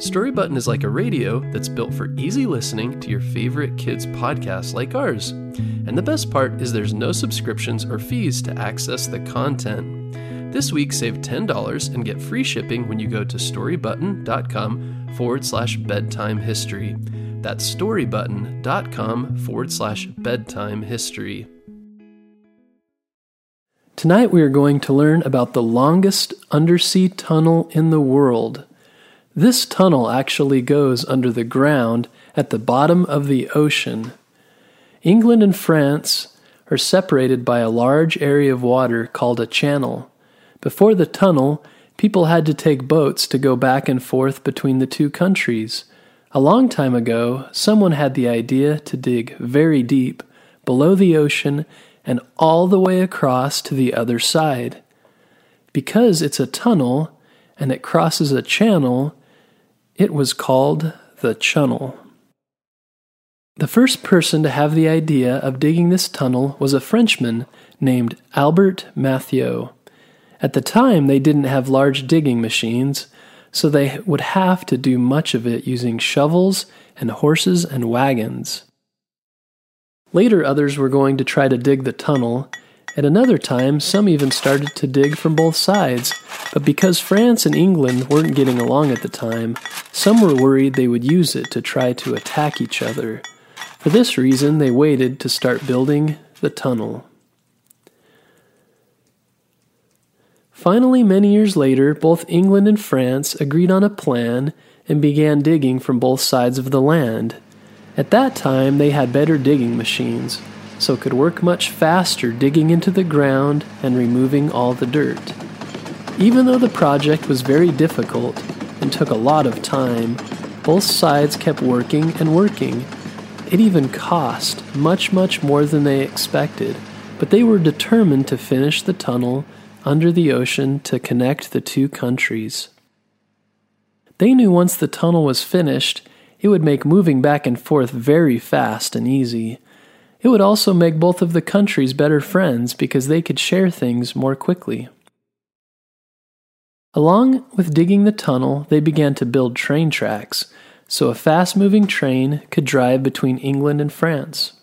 Story Button is like a radio that's built for easy listening to your favorite kids' podcasts like ours. And the best part is there's no subscriptions or fees to access the content. This week, save $10 and get free shipping when you go to storybutton.com forward slash bedtime history. That's storybutton.com forward slash bedtime history. Tonight, we are going to learn about the longest undersea tunnel in the world. This tunnel actually goes under the ground at the bottom of the ocean. England and France are separated by a large area of water called a channel. Before the tunnel, people had to take boats to go back and forth between the two countries. A long time ago, someone had the idea to dig very deep, below the ocean, and all the way across to the other side. Because it's a tunnel and it crosses a channel, it was called the Chunnel. The first person to have the idea of digging this tunnel was a Frenchman named Albert Mathieu. At the time, they didn't have large digging machines, so they would have to do much of it using shovels and horses and wagons. Later, others were going to try to dig the tunnel, at another time, some even started to dig from both sides, but because France and England weren't getting along at the time, some were worried they would use it to try to attack each other. For this reason, they waited to start building the tunnel. Finally, many years later, both England and France agreed on a plan and began digging from both sides of the land. At that time, they had better digging machines so could work much faster digging into the ground and removing all the dirt. Even though the project was very difficult and took a lot of time, both sides kept working and working. It even cost much, much more than they expected, but they were determined to finish the tunnel under the ocean to connect the two countries. They knew once the tunnel was finished, it would make moving back and forth very fast and easy. It would also make both of the countries better friends because they could share things more quickly. Along with digging the tunnel, they began to build train tracks so a fast moving train could drive between England and France.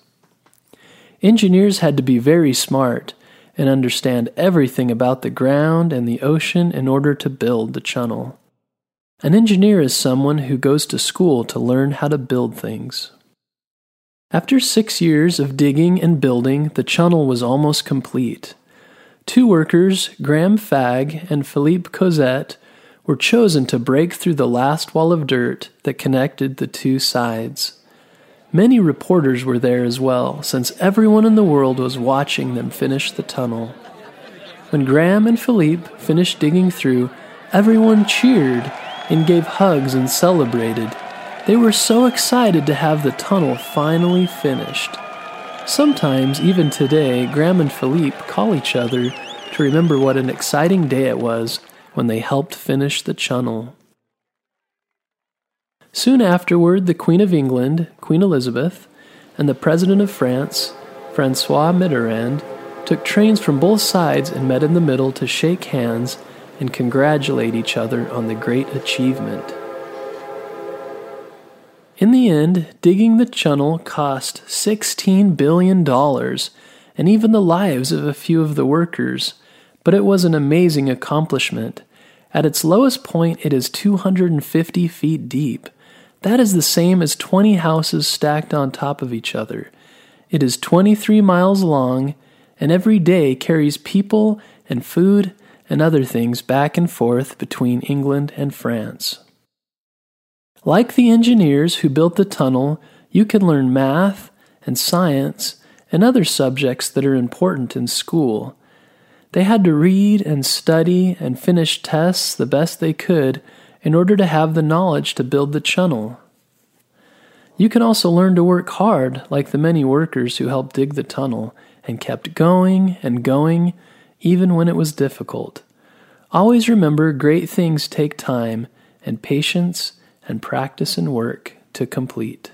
Engineers had to be very smart and understand everything about the ground and the ocean in order to build the tunnel. An engineer is someone who goes to school to learn how to build things. After six years of digging and building, the tunnel was almost complete. Two workers, Graham Fagg and Philippe Cozette, were chosen to break through the last wall of dirt that connected the two sides. Many reporters were there as well, since everyone in the world was watching them finish the tunnel. When Graham and Philippe finished digging through, everyone cheered and gave hugs and celebrated. They were so excited to have the tunnel finally finished. Sometimes, even today, Graham and Philippe call each other to remember what an exciting day it was when they helped finish the tunnel. Soon afterward, the Queen of England, Queen Elizabeth, and the President of France, Francois Mitterrand, took trains from both sides and met in the middle to shake hands and congratulate each other on the great achievement. In the end, digging the tunnel cost $16 billion and even the lives of a few of the workers, but it was an amazing accomplishment. At its lowest point, it is 250 feet deep. That is the same as 20 houses stacked on top of each other. It is 23 miles long and every day carries people and food and other things back and forth between England and France. Like the engineers who built the tunnel, you can learn math and science and other subjects that are important in school. They had to read and study and finish tests the best they could in order to have the knowledge to build the tunnel. You can also learn to work hard like the many workers who helped dig the tunnel and kept going and going, even when it was difficult. Always remember great things take time and patience and practice and work to complete.